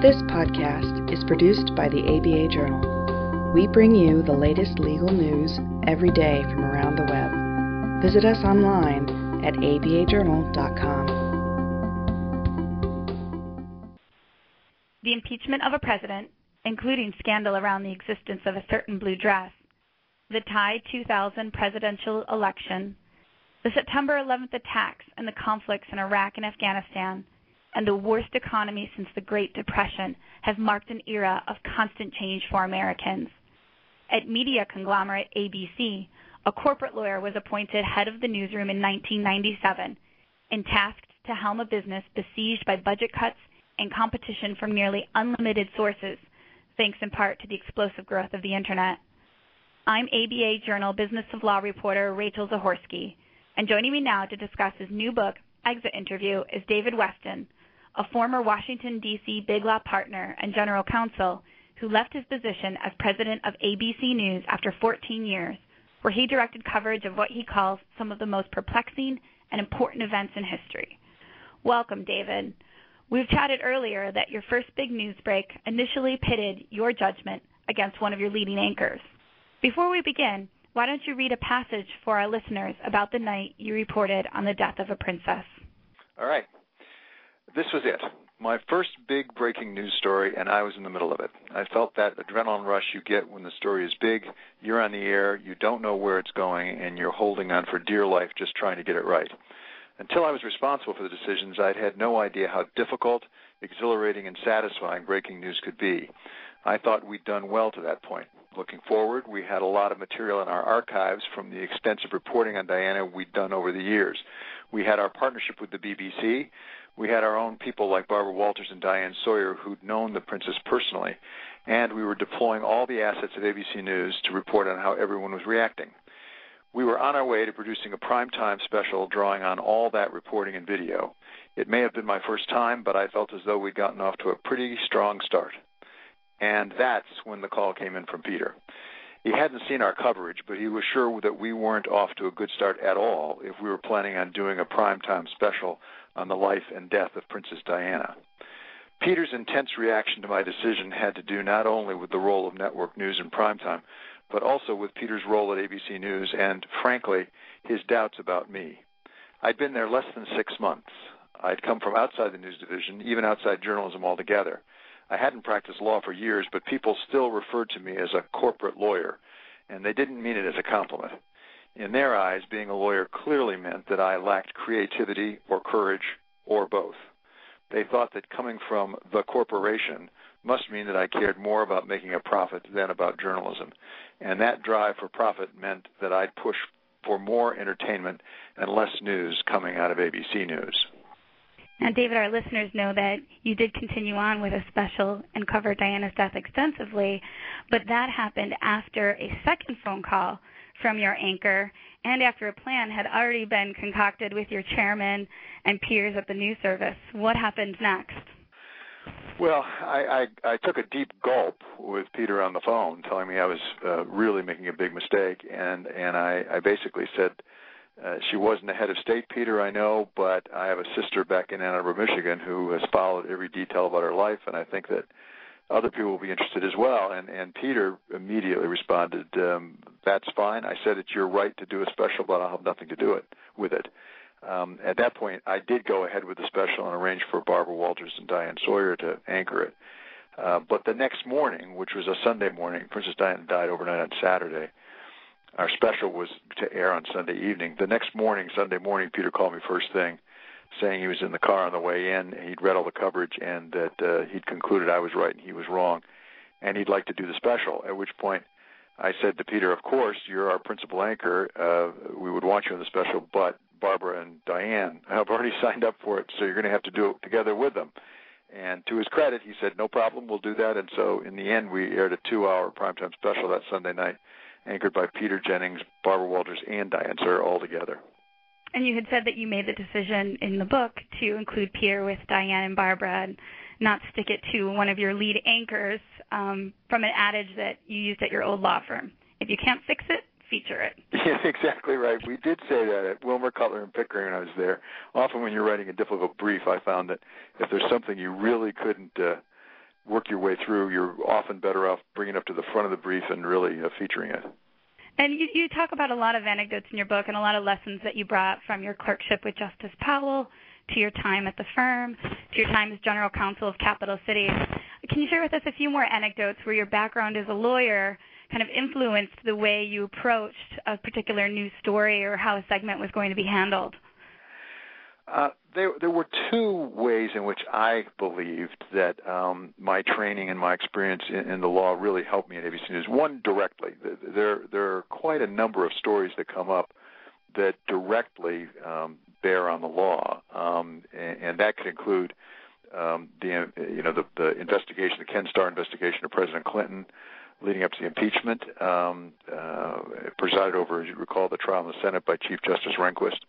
This podcast is produced by the ABA Journal. We bring you the latest legal news every day from around the web. Visit us online at abajournal.com. The impeachment of a president, including scandal around the existence of a certain blue dress, the Thai 2000 presidential election, the September 11th attacks and the conflicts in Iraq and Afghanistan, and the worst economy since the Great Depression have marked an era of constant change for Americans. At media conglomerate ABC, a corporate lawyer was appointed head of the newsroom in 1997 and tasked to helm a business besieged by budget cuts and competition from nearly unlimited sources, thanks in part to the explosive growth of the Internet. I'm ABA Journal Business of Law reporter Rachel Zahorsky, and joining me now to discuss his new book, Exit Interview, is David Westin, a former Washington, D.C. Big Law partner and general counsel who left his position as president of ABC News after 14 years, where he directed coverage of what he calls some of the most perplexing and important events in history. Welcome, David. We've chatted earlier that your first big news break initially pitted your judgment against one of your leading anchors. Before we begin, why don't you read a passage for our listeners about the night you reported on the death of a princess? All right. This was it. My first big breaking news story, and I was in the middle of it. I felt that adrenaline rush you get when the story is big, you're on the air, you don't know where it's going, and you're holding on for dear life just trying to get it right. Until I was responsible for the decisions, I'd had no idea how difficult, exhilarating, and satisfying breaking news could be. I thought we'd done well to that point. Looking forward, we had a lot of material in our archives from the extensive reporting on Diana we'd done over the years. We had our partnership with the BBC. We had our own people like Barbara Walters and Diane Sawyer who'd known the princess personally. And we were deploying all the assets of ABC News to report on how everyone was reacting. We were on our way to producing a primetime special drawing on all that reporting and video. It may have been my first time, but I felt as though we'd gotten off to a pretty strong start. And that's when the call came in from Peter. He hadn't seen our coverage, but he was sure that we weren't off to a good start at all if we were planning on doing a primetime special on the life and death of Princess Diana. Peter's intense reaction to my decision had to do not only with the role of network news in primetime, but also with Peter's role at ABC News and, frankly, his doubts about me. I'd been there less than six months. I'd come from outside the news division, even outside journalism altogether. I hadn't practiced law for years, but people still referred to me as a corporate lawyer, and they didn't mean it as a compliment. In their eyes, being a lawyer clearly meant that I lacked creativity or courage or both. They thought that coming from the corporation must mean that I cared more about making a profit than about journalism. And that drive for profit meant that I'd push for more entertainment and less news coming out of ABC News. Now, David, our listeners know that you did continue on with a special and cover Diana's death extensively, but that happened after a second phone call from your anchor and after a plan had already been concocted with your chairman and peers at the news service. What happened next? Well, I, I, I took a deep gulp with Peter on the phone, telling me I was uh, really making a big mistake, and and I, I basically said, uh, she wasn't the head of state, Peter, I know, but I have a sister back in Ann Arbor, Michigan, who has followed every detail about her life, and I think that other people will be interested as well. And and Peter immediately responded, um, "That's fine." I said, "It's your right to do a special, but I'll have nothing to do it with it." Um, at that point, I did go ahead with the special and arrange for Barbara Walters and Diane Sawyer to anchor it. Uh, but the next morning, which was a Sunday morning, Princess Diana died overnight on Saturday. Our special was to air on Sunday evening. The next morning, Sunday morning, Peter called me first thing, saying he was in the car on the way in. He'd read all the coverage and that uh, he'd concluded I was right and he was wrong, and he'd like to do the special. At which point, I said to Peter, "Of course, you're our principal anchor. Uh, we would want you in the special, but Barbara and Diane have already signed up for it, so you're going to have to do it together with them." And to his credit, he said, "No problem, we'll do that." And so, in the end, we aired a two-hour primetime special that Sunday night anchored by Peter Jennings, Barbara Walters, and Diane Sawyer all together. And you had said that you made the decision in the book to include Peter with Diane and Barbara and not stick it to one of your lead anchors um, from an adage that you used at your old law firm. If you can't fix it, feature it. Yeah, exactly right. We did say that at Wilmer Cutler and Pickering when I was there. Often when you're writing a difficult brief, I found that if there's something you really couldn't uh, work your way through, you're often better off bringing it up to the front of the brief and really uh, featuring it. And you, you talk about a lot of anecdotes in your book and a lot of lessons that you brought from your clerkship with Justice Powell to your time at the firm to your time as general counsel of Capital City. Can you share with us a few more anecdotes where your background as a lawyer kind of influenced the way you approached a particular news story or how a segment was going to be handled? Uh, there, there were two ways in which I believed that um, my training and my experience in, in the law really helped me at ABC News. One directly, there there are quite a number of stories that come up that directly um, bear on the law, um, and, and that could include um, the you know the, the investigation, the Ken Starr investigation of President Clinton, leading up to the impeachment, um, uh, presided over, as you recall, the trial in the Senate by Chief Justice Rehnquist.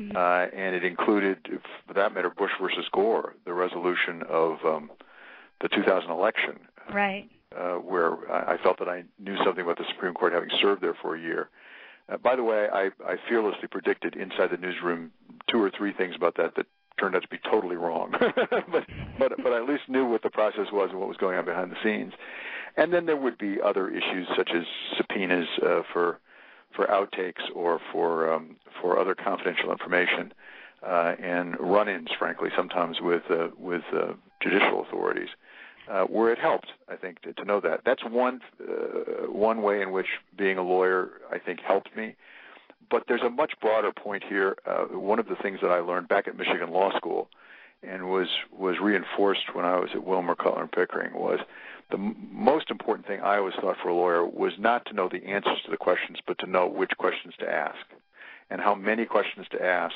Mm-hmm. Uh, and it included, for that matter, Bush versus Gore, the resolution of um, the 2000 election, right? Uh, where I, felt that I knew something about the Supreme Court, having served there for a year. Uh, by the way, I, I fearlessly predicted inside the newsroom two or three things about that that turned out to be totally wrong. but but but I at least knew what the process was and what was going on behind the scenes. And then there would be other issues such as subpoenas uh, for for outtakes or for um, for other confidential information, uh, and run-ins, frankly, sometimes with uh, with uh, judicial authorities, uh, where it helped, I think, to, to know that. That's one uh, one way in which being a lawyer, I think, helped me. But there's a much broader point here. Uh, one of the things that I learned back at Michigan Law School, and was was reinforced when I was at Wilmer Cutler and Pickering, was the m- most important thing I always thought for a lawyer was not to know the answers to the questions, but to know which questions to ask, and how many questions to ask,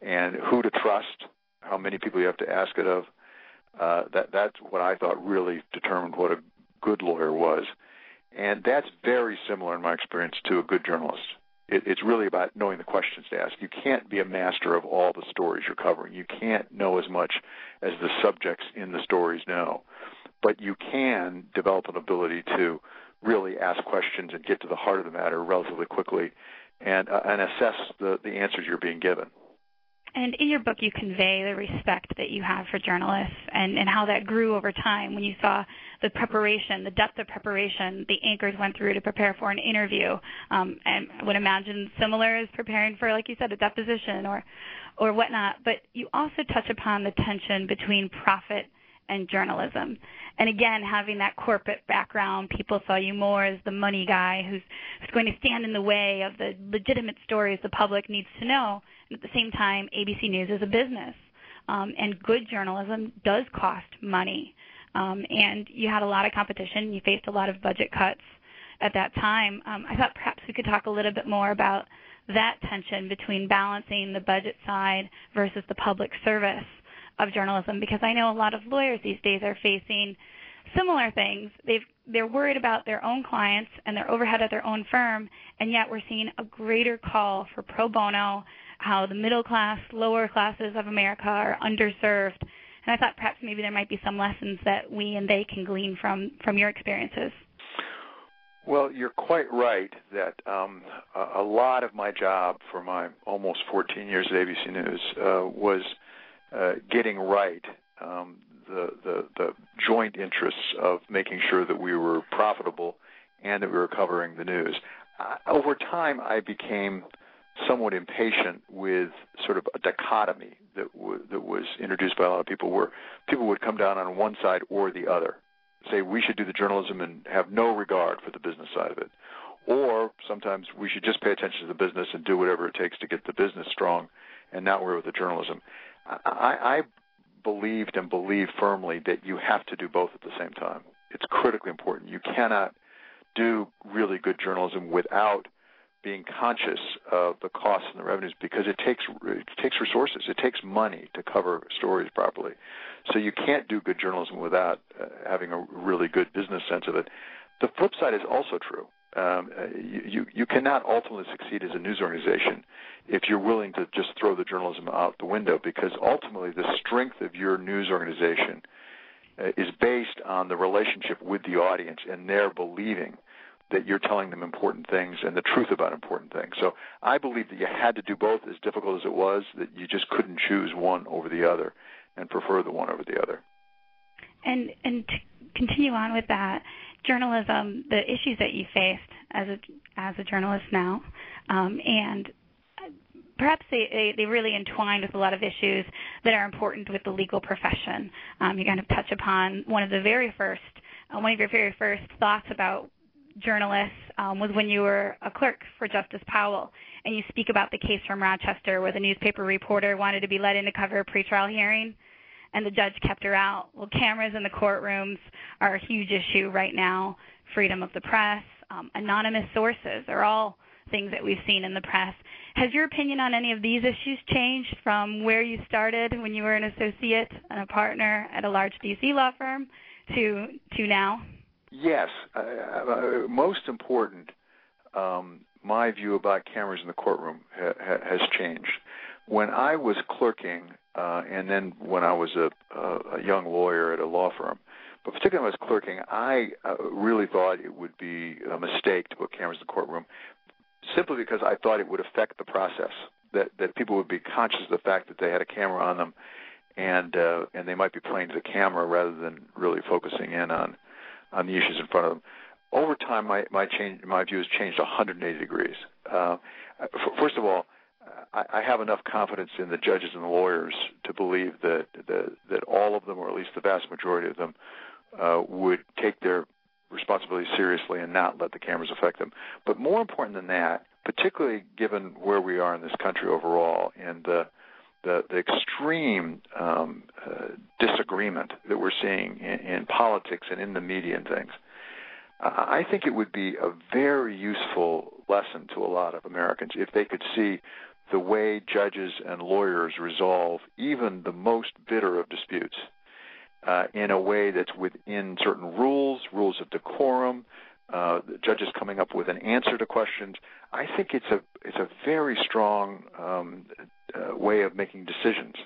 and who to trust, how many people you have to ask it of. Uh, that that's what I thought really determined what a good lawyer was, and that's very similar in my experience to a good journalist. It, it's really about knowing the questions to ask. You can't be a master of all the stories you're covering. You can't know as much as the subjects in the stories know but you can develop an ability to really ask questions and get to the heart of the matter relatively quickly and uh, and assess the the answers you're being given. And in your book, you convey the respect that you have for journalists and, and how that grew over time when you saw the preparation, the depth of preparation the anchors went through to prepare for an interview. Um, and I would imagine similar as preparing for, like you said, a deposition or, or whatnot. But you also touch upon the tension between profit and journalism. And again, having that corporate background, people saw you more as the money guy who's, who's going to stand in the way of the legitimate stories the public needs to know. And at the same time, ABC News is a business. Um, and good journalism does cost money. Um, and you had a lot of competition. You faced a lot of budget cuts at that time. Um, I thought perhaps we could talk a little bit more about that tension between balancing the budget side versus the public service of journalism because I know a lot of lawyers these days are facing similar things. They've they're worried about their own clients and their overhead at their own firm, and yet we're seeing a greater call for pro bono, how the middle class, lower classes of America are underserved. And I thought perhaps maybe there might be some lessons that we and they can glean from from your experiences. Well, you're quite right that um, a, lot of my job for my almost 14 years at ABC News uh, was uh, getting right um, the, the, the joint interests of making sure that we were profitable and that we were covering the news. Uh, over time, I became somewhat impatient with sort of a dichotomy that w- that was introduced by a lot of people, where people would come down on one side or the other, say we should do the journalism and have no regard for the business side of it, or sometimes we should just pay attention to the business and do whatever it takes to get the business strong, and not worry with the journalism. I, I believed and believe firmly that you have to do both at the same time. It's critically important. You cannot do really good journalism without being conscious of the costs and the revenues because it takes it takes resources. It takes money to cover stories properly. So you can't do good journalism without uh, having a really good business sense of it. The flip side is also true um, you, you cannot ultimately succeed as a news organization if you're willing to just throw the journalism out the window because ultimately the strength of your news organization uh, is based on the relationship with the audience and their believing that you're telling them important things and the truth about important things. So I believe that you had to do both as difficult as it was, that you just couldn't choose one over the other and prefer the one over the other. And and to continue on with that, journalism, the issues that you faced as a as a journalist now, um, and perhaps they, they, they, really entwined with a lot of issues that are important with the legal profession. Um, you kind of touch upon one of the very first, uh, one of your very first thoughts about journalists um, was when you were a clerk for Justice Powell, and you speak about the case from Rochester where the newspaper reporter wanted to be let in to cover a pretrial hearing, and the judge kept her out. Well, cameras in the courtrooms are a huge issue right now. Freedom of the press, um, anonymous sources are all things that we've seen in the press. Has your opinion on any of these issues changed from where you started when you were an associate and a partner at a large DC law firm to to now? Yes. Uh, uh, most important, um, my view about cameras in the courtroom ha- ha- has changed. When I was clerking, uh, and then when I was a, a young lawyer at a law firm, but particularly when I was clerking, I uh, really thought it would be a mistake to put cameras in the courtroom, simply because I thought it would affect the process. That that people would be conscious of the fact that they had a camera on them, and uh, and they might be playing to the camera rather than really focusing in on on the issues in front of them. Over time, my my change my view has changed 180 degrees. Uh, first of all, I, have enough confidence in the judges and the lawyers to believe that that, that all of them, or at least the vast majority of them, uh, would take their responsibility seriously and not let the cameras affect them. But more important than that, particularly given where we are in this country overall and the the, the extreme um, uh, disagreement that we're seeing in, in politics and in the media and things, I think it would be a very useful lesson to a lot of Americans if they could see the way judges and lawyers resolve even the most bitter of disputes uh, in a way that's within certain rules, rules of decorum, uh, judges coming up with an answer to questions. I think it's a it's a very strong um, uh, way of making decisions,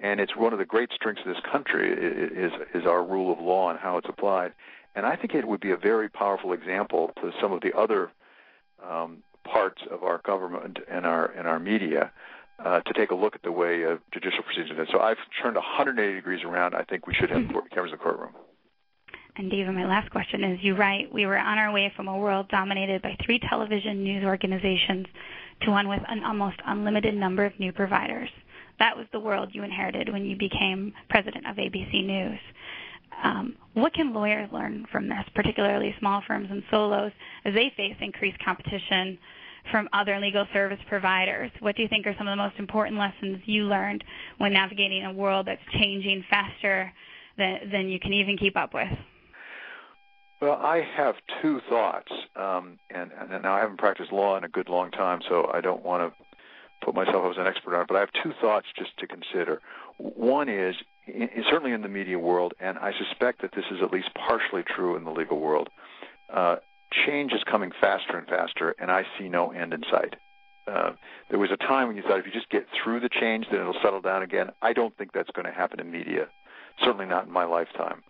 and it's one of the great strengths of this country is is our rule of law and how it's applied. And I think it would be a very powerful example to some of the other um, parts of our government and our and our media uh, to take a look at the way uh, judicial procedure is. So I've turned 180 degrees around. I think we should have cameras in the courtroom. And David, my last question is you write, we were on our way from a world dominated by three television news organizations to one with an almost unlimited number of new providers. That was the world you inherited when you became president of ABC News. Um, what can lawyers learn from this, particularly small firms and solos, as they face increased competition from other legal service providers? What do you think are some of the most important lessons you learned when navigating a world that's changing faster than, than you can even keep up with? Well, I have two thoughts, um, and, and now I haven't practiced law in a good long time, so I don't want to put myself as an expert on it. But I have two thoughts just to consider. One is in, certainly in the media world, and I suspect that this is at least partially true in the legal world. Uh, change is coming faster and faster, and I see no end in sight. Uh, there was a time when you thought if you just get through the change, then it'll settle down again. I don't think that's going to happen in media. Certainly not in my lifetime.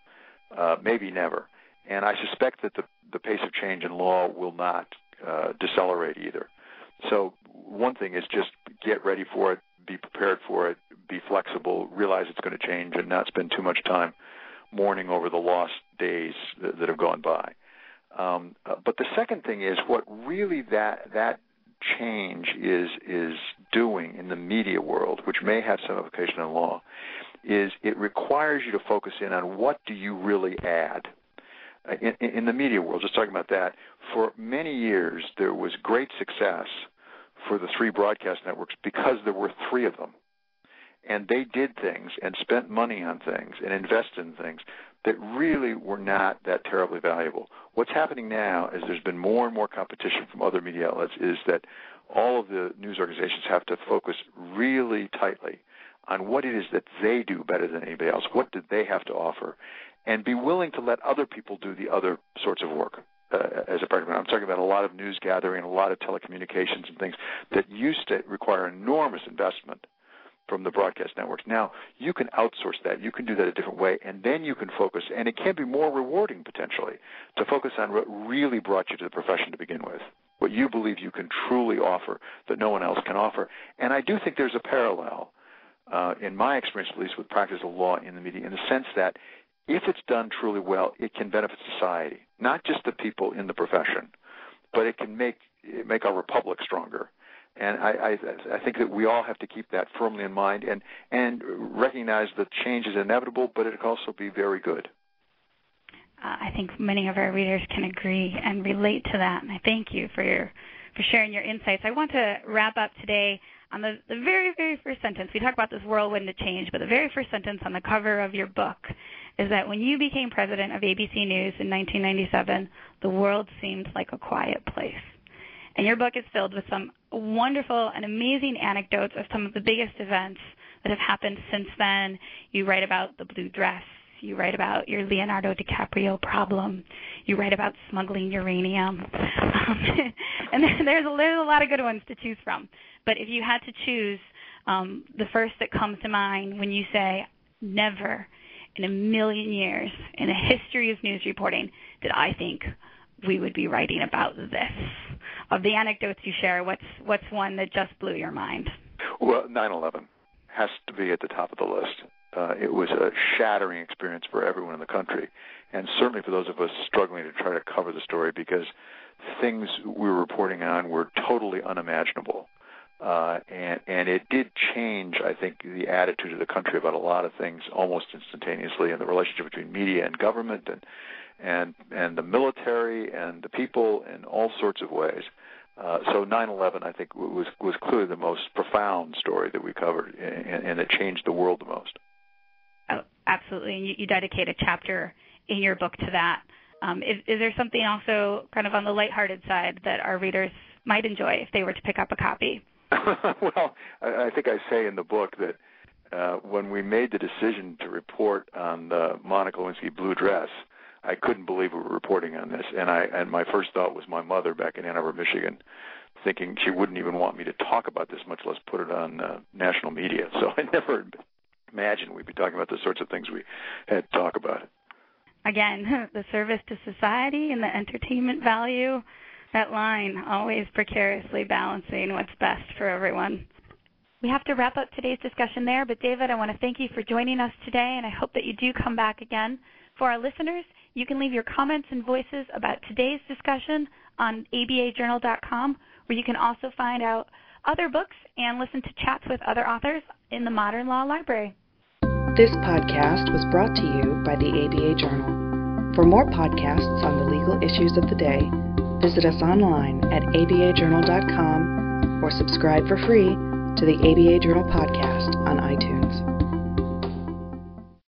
Uh, maybe never. And I suspect that the, the pace of change in law will not uh, decelerate either. So one thing is just get ready for it, be prepared for it, be flexible, realize it's going to change, and not spend too much time mourning over the lost days that, that have gone by. Um, uh, but the second thing is what really that that change is is doing in the media world, which may have some application in law, is it requires you to focus in on what do you really add. Uh, in, in the media world, just talking about that, for many years there was great success for the three broadcast networks because there were three of them and they did things and spent money on things and invested in things that really were not that terribly valuable. What's happening now is there's been more and more competition from other media outlets is that all of the news organizations have to focus really tightly on what it is that they do better than anybody else. What do they have to offer? And be willing to let other people do the other sorts of work. Uh, as a it. I'm talking about a lot of news gathering, a lot of telecommunications and things that used to require enormous investment from the broadcast networks. Now, you can outsource that. You can do that a different way, and then you can focus, and it can be more rewarding potentially to focus on what really brought you to the profession to begin with, what you believe you can truly offer that no one else can offer. And I do think there's a parallel, uh, in my experience at least, with practice of law in the media, in the sense that if it's done truly well, it can benefit society, not just the people in the profession, but it can make make our republic stronger. And I, I, I think that we all have to keep that firmly in mind and and recognize that change is inevitable, but it can also be very good. Uh, I think many of our readers can agree and relate to that, and I thank you for your for sharing your insights. I want to wrap up today on the, the very, very first sentence. We talk about this whirlwind of change, but the very first sentence on the cover of your book is that when you became president of ABC News in 1997, the world seemed like a quiet place. And your book is filled with some wonderful and amazing anecdotes of some of the biggest events that have happened since then. You write about the blue dress. You write about your Leonardo DiCaprio problem. You write about smuggling uranium. Um, and there's a, there's a lot of good ones to choose from. But if you had to choose um, the first that comes to mind when you say, never in a million years in the history of news reporting did I think we would be writing about this. Of the anecdotes you share, what's what's one that just blew your mind? Well, 9/11 has to be at the top of the list. Uh, it was a shattering experience for everyone in the country, and certainly for those of us struggling to try to cover the story because things we were reporting on were totally unimaginable. Uh, and and it did change, I think, the attitude of the country about a lot of things almost instantaneously, and the relationship between media and government, and and and the military and the people in all sorts of ways. Uh, so 9/11, I think, was was clearly the most profound story that we covered, and, and it changed the world the most. Oh, absolutely, and you, you dedicate a chapter in your book to that. Um, is, is there something also kind of on the lighthearted side that our readers might enjoy if they were to pick up a copy? well, I, I think I say in the book that uh, when we made the decision to report on the Monica Lewinsky blue dress, I couldn't believe we were reporting on this, and I and my first thought was my mother back in Ann Arbor, Michigan, thinking she wouldn't even want me to talk about this, much less put it on uh, national media. So I never imagined we'd be talking about the sorts of things we had to talk about. Again, the service to society and the entertainment value that line, always precariously balancing what's best for everyone. We have to wrap up today's discussion there, but David, I want to thank you for joining us today, and I hope that you do come back again. For our listeners, you can leave your comments and voices about today's discussion on abajournal.com, where you can also find out other books and listen to chats with other authors in the Modern Law Library. This podcast was brought to you by the ABA Journal. For more podcasts on the legal issues of the day, Visit us online at abajournal.com or subscribe for free to the ABA Journal podcast on iTunes.